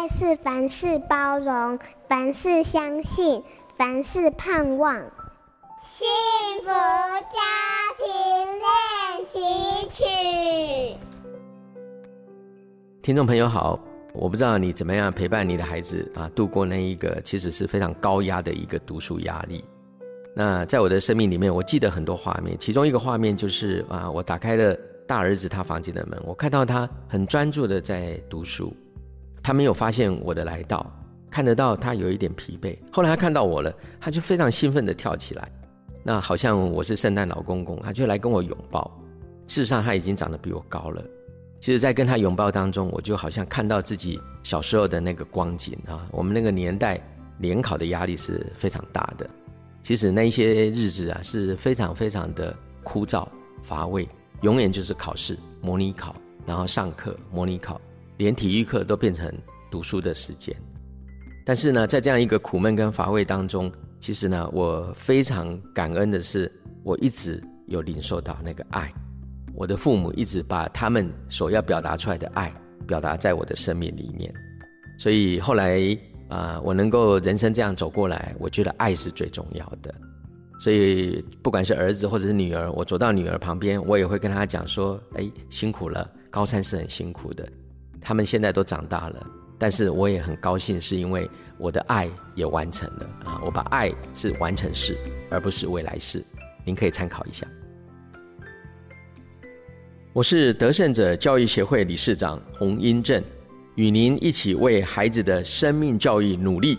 爱是凡事包容，凡事相信，凡事盼望。幸福家庭练习曲。听众朋友好，我不知道你怎么样陪伴你的孩子啊，度过那一个其实是非常高压的一个读书压力。那在我的生命里面，我记得很多画面，其中一个画面就是啊，我打开了大儿子他房间的门，我看到他很专注的在读书。他没有发现我的来到，看得到他有一点疲惫。后来他看到我了，他就非常兴奋地跳起来，那好像我是圣诞老公公，他就来跟我拥抱。事实上他已经长得比我高了。其实，在跟他拥抱当中，我就好像看到自己小时候的那个光景啊。我们那个年代联考的压力是非常大的，其实那一些日子啊是非常非常的枯燥乏味，永远就是考试、模拟考，然后上课、模拟考。连体育课都变成读书的时间，但是呢，在这样一个苦闷跟乏味当中，其实呢，我非常感恩的是，我一直有领受到那个爱，我的父母一直把他们所要表达出来的爱表达在我的生命里面，所以后来啊、我能够人生这样走过来，我觉得爱是最重要的，所以不管是儿子或者是女儿，我走到女儿旁边，我也会跟她讲说，哎，辛苦了，高三是很辛苦的。他们现在都长大了，但是我也很高兴，是因为我的爱也完成了啊！我把爱是完成式，而不是未来式。您可以参考一下。我是得胜者教育协会理事长洪英正，与您一起为孩子的生命教育努力。